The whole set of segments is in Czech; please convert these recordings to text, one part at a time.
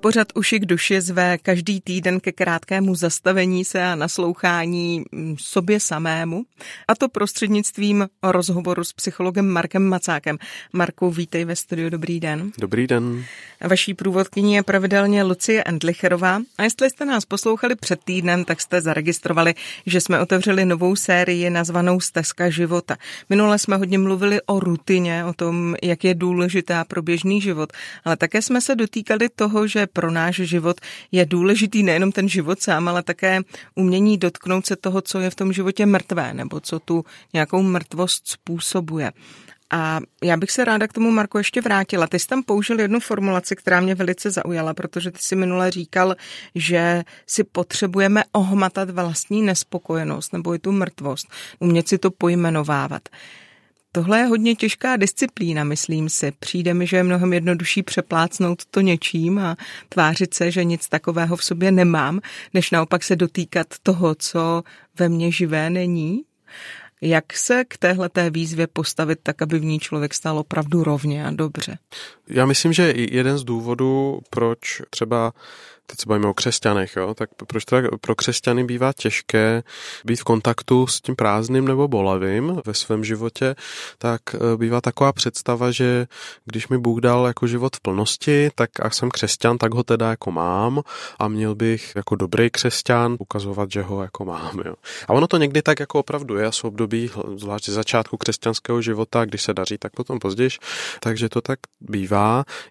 Pořad Uši k duši zve každý týden ke krátkému zastavení se a naslouchání mm, sobě samému, a to prostřednictvím rozhovoru s psychologem Markem Macákem. Marku, vítej ve studiu, dobrý den. Dobrý den. Vaší průvodkyní je pravidelně Lucie Endlicherová a jestli jste nás poslouchali před týdnem, tak jste zaregistrovali, že jsme otevřeli novou sérii nazvanou Stezka života. Minule jsme hodně mluvili o rutině, o tom, jak je důležitá pro běžný život, ale také jsme se dotýkali toho, že pro náš život je důležitý nejenom ten život sám, ale také umění dotknout se toho, co je v tom životě mrtvé, nebo co tu nějakou mrtvost způsobuje. A já bych se ráda k tomu, Marku, ještě vrátila. Ty jsi tam použil jednu formulaci, která mě velice zaujala, protože ty si minule říkal, že si potřebujeme ohmatat vlastní nespokojenost nebo i tu mrtvost, umět si to pojmenovávat. Tohle je hodně těžká disciplína, myslím si. Přijde mi, že je mnohem jednodušší přeplácnout to něčím a tvářit se, že nic takového v sobě nemám, než naopak se dotýkat toho, co ve mně živé není. Jak se k téhle té výzvě postavit tak, aby v ní člověk stál opravdu rovně a dobře? Já myslím, že jeden z důvodů, proč třeba teď se bavíme o křesťanech, jo, tak proč teda pro křesťany bývá těžké být v kontaktu s tím prázdným nebo bolavým ve svém životě, tak e, bývá taková představa, že když mi Bůh dal jako život v plnosti, tak a jsem křesťan, tak ho teda jako mám a měl bych jako dobrý křesťan ukazovat, že ho jako mám. Jo. A ono to někdy tak jako opravdu je, jsou období, zvlášť začátku křesťanského života, když se daří, tak potom později, takže to tak bývá,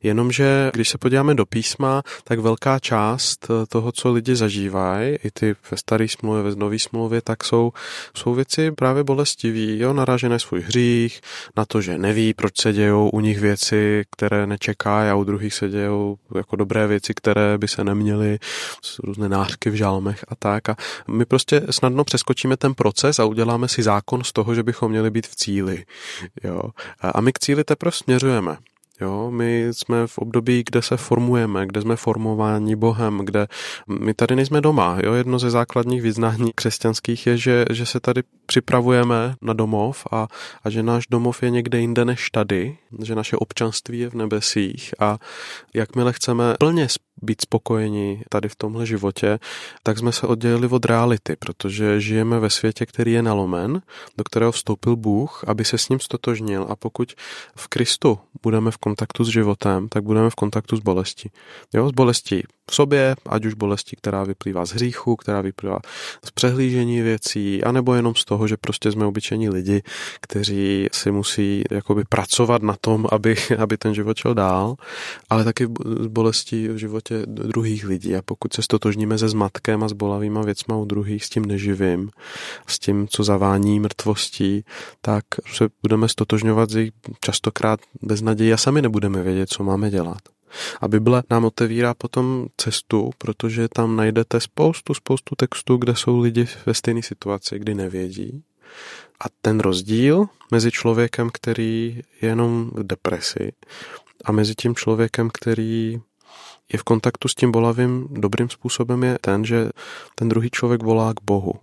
jenomže když se podíváme do písma, tak velká část eh, toho, co lidi zažívají, i ty ve staré smlouvě, ve nové smlouvě, tak jsou, jsou věci právě bolestivý, jo, naražené na svůj hřích, na to, že neví, proč se dějou u nich věci, které nečekají a u druhých se dějou jako dobré věci, které by se neměly, různé nářky v žalmech a tak. A my prostě snadno přeskočíme ten proces a uděláme si zákon z toho, že bychom měli být v cíli. Jo. A my k cíli teprve směřujeme. Jo, my jsme v období, kde se formujeme, kde jsme formováni Bohem, kde my tady nejsme doma. Jo, jedno ze základních vyznání křesťanských je, že, že se tady připravujeme na domov a, a že náš domov je někde jinde než tady, že naše občanství je v nebesích a jakmile chceme plně být spokojeni tady v tomhle životě, tak jsme se oddělili od reality, protože žijeme ve světě, který je nalomen, do kterého vstoupil Bůh, aby se s ním stotožnil a pokud v Kristu budeme v kontaktu s životem, tak budeme v kontaktu s bolestí. Jo, s bolestí v sobě, ať už bolesti, která vyplývá z hříchu, která vyplývá z přehlížení věcí, anebo jenom z toho, že prostě jsme obyčejní lidi, kteří si musí jakoby pracovat na tom, aby, aby ten život šel dál, ale taky z bolestí v životě druhých lidí. A pokud se stotožníme se zmatkem a s bolavýma věcma u druhých, s tím neživým, s tím, co zavání mrtvostí, tak se budeme stotožňovat s jejich častokrát bez naději a sami nebudeme vědět, co máme dělat. A Bible nám otevírá potom cestu, protože tam najdete spoustu, spoustu textů, kde jsou lidi ve stejné situaci, kdy nevědí. A ten rozdíl mezi člověkem, který je jenom v depresi a mezi tím člověkem, který je v kontaktu s tím bolavým dobrým způsobem je ten, že ten druhý člověk volá k Bohu.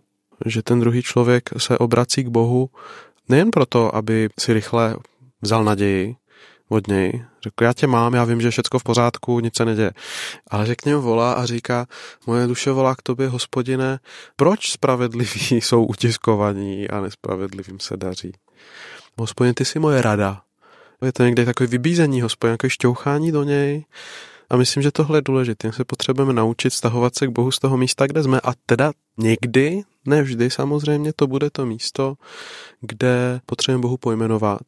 Že ten druhý člověk se obrací k Bohu nejen proto, aby si rychle vzal naději, od něj. Řekl, já tě mám, já vím, že je všecko v pořádku, nic se neděje. Ale že k němu volá a říká, moje duše volá k tobě, hospodine, proč spravedliví jsou utiskovaní a nespravedlivým se daří? Hospodin, ty jsi moje rada. Je to někde takové vybízení, hospodin, jako šťouchání do něj. A myslím, že tohle je důležité. Se potřebujeme naučit stahovat se k Bohu z toho místa, kde jsme. A teda někdy, ne vždy samozřejmě, to bude to místo, kde potřebujeme Bohu pojmenovat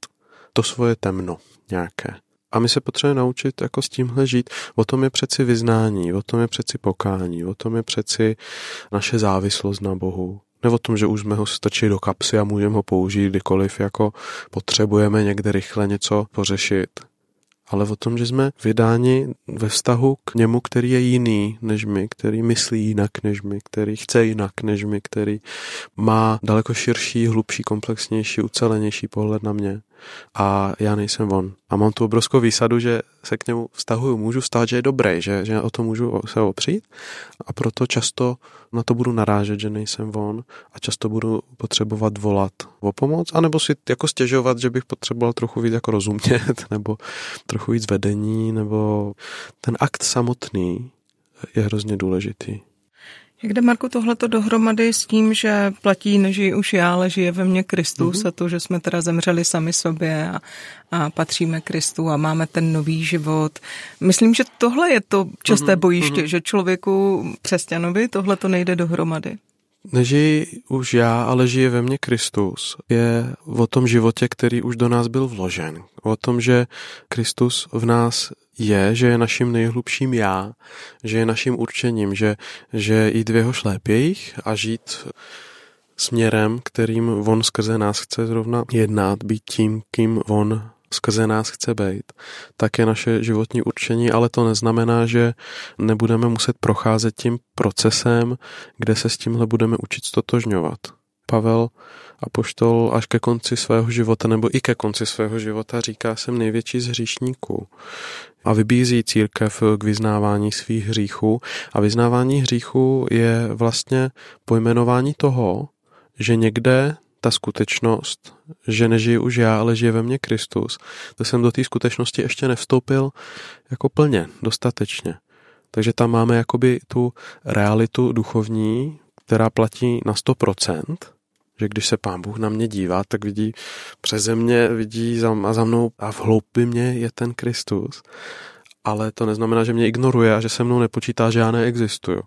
to svoje temno, nějaké. A my se potřebujeme naučit jako s tímhle žít. O tom je přeci vyznání, o tom je přeci pokání, o tom je přeci naše závislost na Bohu. Ne o tom, že už jsme ho strčili do kapsy a můžeme ho použít kdykoliv, jako potřebujeme někde rychle něco pořešit. Ale o tom, že jsme vydáni ve vztahu k němu, který je jiný než my, který myslí jinak než my, který chce jinak než my, který má daleko širší, hlubší, komplexnější, ucelenější pohled na mě a já nejsem on. A mám tu obrovskou výsadu, že se k němu vztahuju, můžu stát, že je dobrý, že, že o to můžu se opřít a proto často na to budu narážet, že nejsem on a často budu potřebovat volat o pomoc, anebo si jako stěžovat, že bych potřeboval trochu víc jako rozumět, nebo trochu víc vedení, nebo ten akt samotný je hrozně důležitý. Jak jde, Marku, tohleto dohromady s tím, že platí nežij už já, ale žije ve mně Kristus mm-hmm. a to, že jsme teda zemřeli sami sobě a, a patříme Kristu a máme ten nový život. Myslím, že tohle je to časté mm-hmm. bojiště, mm-hmm. že člověku křesťanovi tohle to nejde dohromady. Nežij už já, ale žije ve mně Kristus. Je o tom životě, který už do nás byl vložen. O tom, že Kristus v nás je, že je naším nejhlubším já, že je naším určením, že, že v jeho šlépějích a žít směrem, kterým on skrze nás chce zrovna jednat, být tím, kým on skrze nás chce být, tak je naše životní určení, ale to neznamená, že nebudeme muset procházet tím procesem, kde se s tímhle budeme učit stotožňovat. Pavel a poštol až ke konci svého života, nebo i ke konci svého života říká, jsem největší z hříšníků a vybízí církev k vyznávání svých hříchů. A vyznávání hříchů je vlastně pojmenování toho, že někde ta skutečnost, že nežiji už já, ale žije ve mně Kristus, to jsem do té skutečnosti ještě nevstoupil jako plně, dostatečně. Takže tam máme jakoby tu realitu duchovní, která platí na 100%, že když se pán Bůh na mě dívá, tak vidí přeze mě, vidí za, a za mnou a v hloubi mě je ten Kristus. Ale to neznamená, že mě ignoruje a že se mnou nepočítá, že já neexistuju.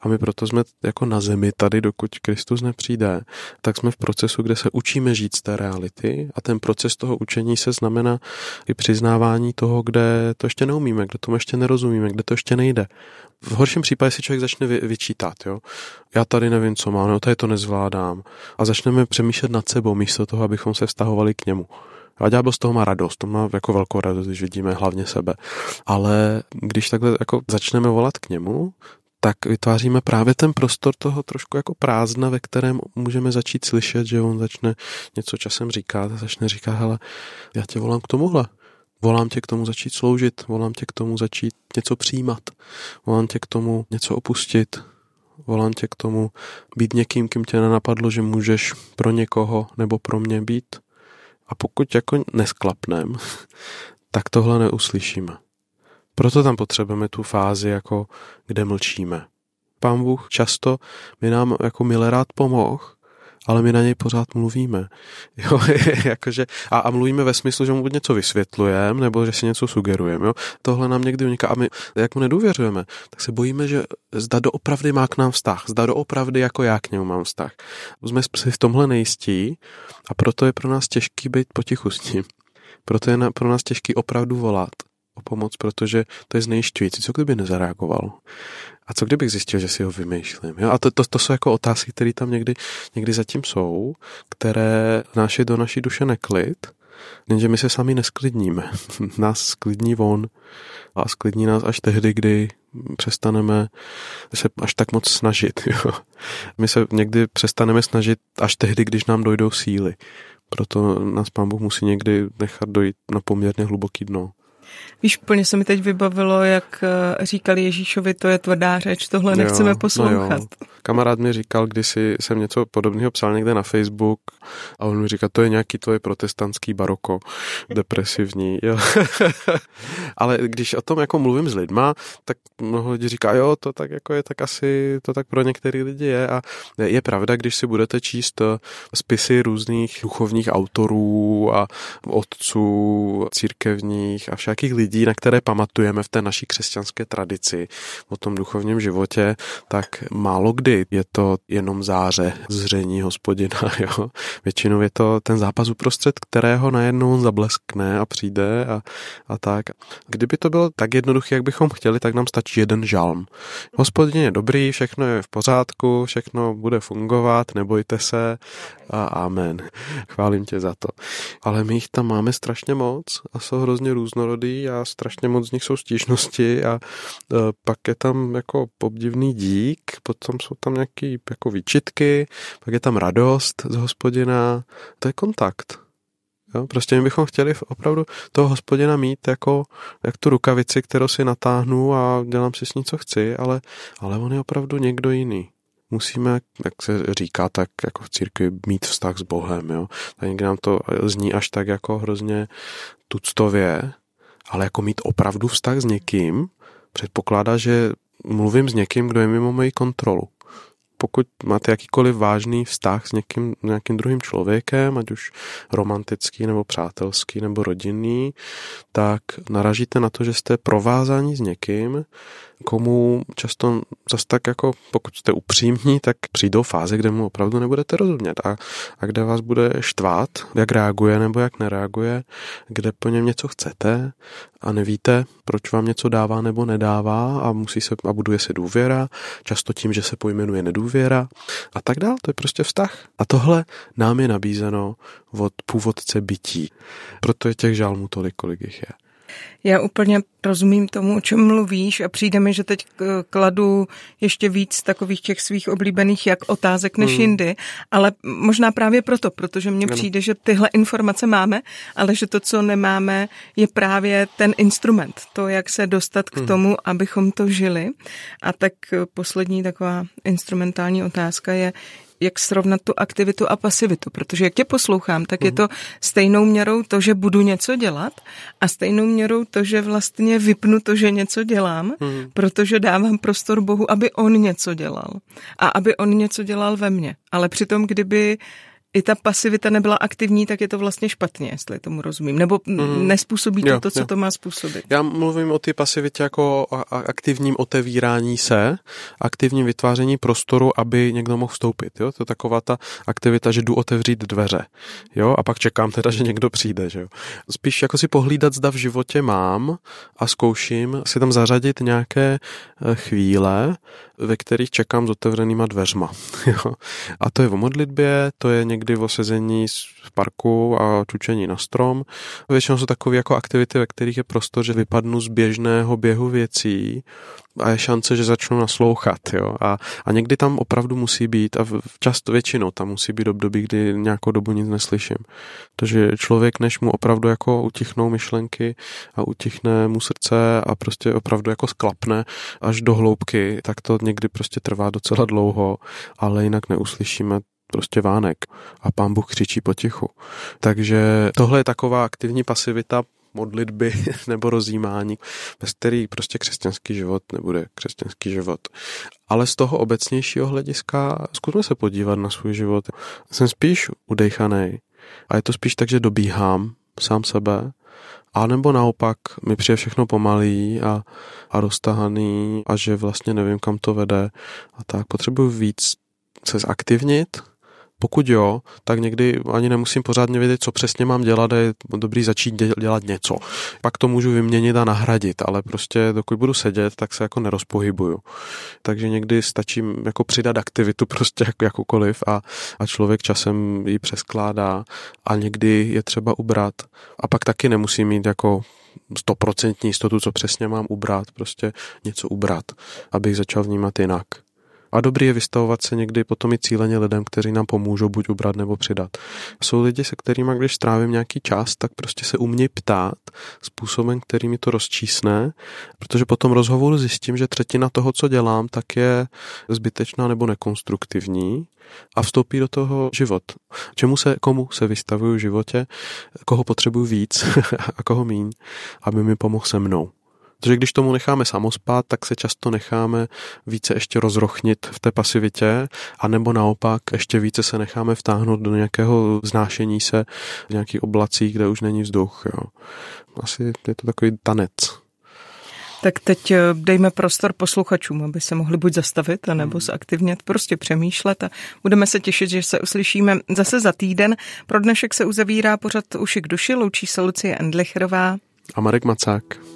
A my proto jsme jako na zemi tady, dokud Kristus nepřijde, tak jsme v procesu, kde se učíme žít z té reality a ten proces toho učení se znamená i přiznávání toho, kde to ještě neumíme, kde tomu ještě nerozumíme, kde to ještě nejde. V horším případě si člověk začne vyčítat, jo. Já tady nevím, co mám, no tady to nezvládám. A začneme přemýšlet nad sebou, místo toho, abychom se vztahovali k němu. A ďábel z toho má radost, to má jako velkou radost, když vidíme hlavně sebe. Ale když takhle jako začneme volat k němu, tak vytváříme právě ten prostor toho trošku jako prázdna, ve kterém můžeme začít slyšet, že on začne něco časem říkat a začne říkat, hele, já tě volám k tomuhle. Volám tě k tomu začít sloužit, volám tě k tomu začít něco přijímat, volám tě k tomu něco opustit, volám tě k tomu být někým, kým tě nenapadlo, že můžeš pro někoho nebo pro mě být. A pokud jako nesklapnem, tak tohle neuslyšíme. Proto tam potřebujeme tu fázi, jako kde mlčíme. Pán Bůh často mi nám jako milé rád pomohl, ale my na něj pořád mluvíme. Jo, jakože, a, a mluvíme ve smyslu, že mu něco vysvětlujeme, nebo že si něco sugerujeme. Tohle nám někdy uniká. A my, jak mu nedůvěřujeme, tak se bojíme, že zda doopravdy má k nám vztah, zda doopravdy jako já k němu mám vztah. Jsme si v tomhle nejistí a proto je pro nás těžký být potichu s ním. Proto je na, pro nás těžký opravdu volat o pomoc, protože to je znejišťující. Co kdyby nezareagoval? A co kdybych zjistil, že si ho vymýšlím? Jo? A to, to, to jsou jako otázky, které tam někdy, někdy zatím jsou, které náši do naší duše neklid, jenže my se sami nesklidníme. nás sklidní on a sklidní nás až tehdy, kdy přestaneme se až tak moc snažit. Jo? My se někdy přestaneme snažit až tehdy, když nám dojdou síly. Proto nás pán Bůh musí někdy nechat dojít na poměrně hluboký dno. Víš, plně se mi teď vybavilo, jak eh, říkali Ježíšovi, to je tvrdá řeč, tohle jo, nechceme poslouchat. No jo. Kamarád mi říkal, když jsem něco podobného psal někde na Facebook a on mi říká, to je nějaký tvoje protestantský baroko, depresivní. Jo. Ale když o tom jako mluvím s lidma, tak mnoho lidí říká, jo, to tak jako je, tak asi to tak pro některé lidi je a je pravda, když si budete číst eh, spisy různých duchovních autorů a otců církevních a všakých lidí, na které pamatujeme v té naší křesťanské tradici o tom duchovním životě, tak málo kdy je to jenom záře zření hospodina. Jo? Většinou je to ten zápas uprostřed, kterého najednou zableskne a přijde a, a tak. Kdyby to bylo tak jednoduché, jak bychom chtěli, tak nám stačí jeden žalm. Hospodin je dobrý, všechno je v pořádku, všechno bude fungovat, nebojte se a amen. Chválím tě za to. Ale my jich tam máme strašně moc a jsou hrozně různorodý a strašně moc z nich jsou stížnosti a e, pak je tam jako obdivný dík, potom jsou tam nějaké jako výčitky, pak je tam radost z hospodina, to je kontakt. Jo? Prostě my bychom chtěli opravdu toho hospodina mít jako jak tu rukavici, kterou si natáhnu a dělám si s ní, co chci, ale, ale on je opravdu někdo jiný. Musíme, jak se říká, tak jako v církvi mít vztah s Bohem. Jo? A někdy nám to zní až tak jako hrozně tuctově, ale jako mít opravdu vztah s někým, předpokládá, že mluvím s někým, kdo je mimo moji kontrolu. Pokud máte jakýkoliv vážný vztah s někým, nějakým druhým člověkem, ať už romantický nebo přátelský nebo rodinný, tak naražíte na to, že jste provázáni s někým, komu často zase tak jako, pokud jste upřímní, tak přijdou fáze, kde mu opravdu nebudete rozumět a, a kde vás bude štvát, jak reaguje nebo jak nereaguje, kde po něm něco chcete a nevíte, proč vám něco dává nebo nedává a musí se a buduje se důvěra, často tím, že se pojmenuje nedůvěra a tak dál. To je prostě vztah. A tohle nám je nabízeno od původce bytí. Proto je těch žálmů tolik, kolik jich je. Já úplně rozumím tomu, o čem mluvíš a přijde mi, že teď kladu ještě víc takových těch svých oblíbených jak otázek než hmm. jindy, ale možná právě proto, protože mně přijde, že tyhle informace máme, ale že to, co nemáme, je právě ten instrument, to, jak se dostat k hmm. tomu, abychom to žili. A tak poslední taková instrumentální otázka je, jak srovnat tu aktivitu a pasivitu, protože jak tě poslouchám, tak je mhm. to stejnou měrou to, že budu něco dělat a stejnou měrou to, že vlastně vypnu to, že něco dělám, mm. protože dávám prostor Bohu, aby on něco dělal a aby on něco dělal ve mně. Ale přitom, kdyby i ta pasivita nebyla aktivní, tak je to vlastně špatně, jestli tomu rozumím. Nebo mm. nespůsobí to jo, to, co jo. to má způsobit. Já mluvím o té pasivitě jako o aktivním otevírání se, aktivním vytváření prostoru, aby někdo mohl vstoupit. Jo? To je taková ta aktivita, že jdu otevřít dveře. Jo? A pak čekám teda, že někdo přijde. Že jo? Spíš jako si pohlídat, zda v životě mám a zkouším si tam zařadit nějaké eh, chvíle, ve kterých čekám s otevřenýma dveřma. Jo? A to je o modlitbě, to je někdy o sezení v parku a čučení na strom. Většinou jsou takové jako aktivity, ve kterých je prostor, že vypadnu z běžného běhu věcí a je šance, že začnu naslouchat. Jo? A, a někdy tam opravdu musí být, a často většinou tam musí být období, kdy nějakou dobu nic neslyším. Takže člověk, než mu opravdu jako utichnou myšlenky a utichne mu srdce a prostě opravdu jako sklapne až do hloubky, tak to někdy prostě trvá docela dlouho, ale jinak neuslyšíme prostě vánek a pán Bůh křičí potichu. Takže tohle je taková aktivní pasivita modlitby nebo rozjímání, bez který prostě křesťanský život nebude křesťanský život. Ale z toho obecnějšího hlediska zkusme se podívat na svůj život. Jsem spíš udejchaný a je to spíš tak, že dobíhám sám sebe, a nebo naopak mi přijde všechno pomalý a, a roztahaný a že vlastně nevím, kam to vede a tak potřebuji víc se zaktivnit, pokud jo, tak někdy ani nemusím pořádně vědět, co přesně mám dělat, je dobrý začít dělat něco. Pak to můžu vyměnit a nahradit, ale prostě dokud budu sedět, tak se jako nerozpohybuju. Takže někdy stačí jako přidat aktivitu prostě jako jakokoliv a, a člověk časem ji přeskládá a někdy je třeba ubrat. A pak taky nemusím mít jako stoprocentní jistotu, co přesně mám ubrat, prostě něco ubrat, abych začal vnímat jinak. A dobrý je vystavovat se někdy potom i cíleně lidem, kteří nám pomůžou buď ubrat nebo přidat. Jsou lidi, se kterými, když strávím nějaký čas, tak prostě se umějí ptát způsobem, který mi to rozčísne, protože potom rozhovoru zjistím, že třetina toho, co dělám, tak je zbytečná nebo nekonstruktivní a vstoupí do toho život. Čemu se, komu se vystavuju v životě, koho potřebuju víc a koho míň, aby mi pomohl se mnou. Protože když tomu necháme samospát, tak se často necháme více ještě rozrochnit v té pasivitě, anebo naopak ještě více se necháme vtáhnout do nějakého znášení se v nějakých oblacích, kde už není vzduch. Jo. Asi je to takový tanec. Tak teď eh, dejme prostor posluchačům, aby se mohli buď zastavit, nebo hmm. zaktivnět, prostě přemýšlet a budeme se těšit, že se uslyšíme zase za týden. Pro dnešek se uzavírá pořad Uši k duši, loučí se Lucie Endlicherová a Marek Macák.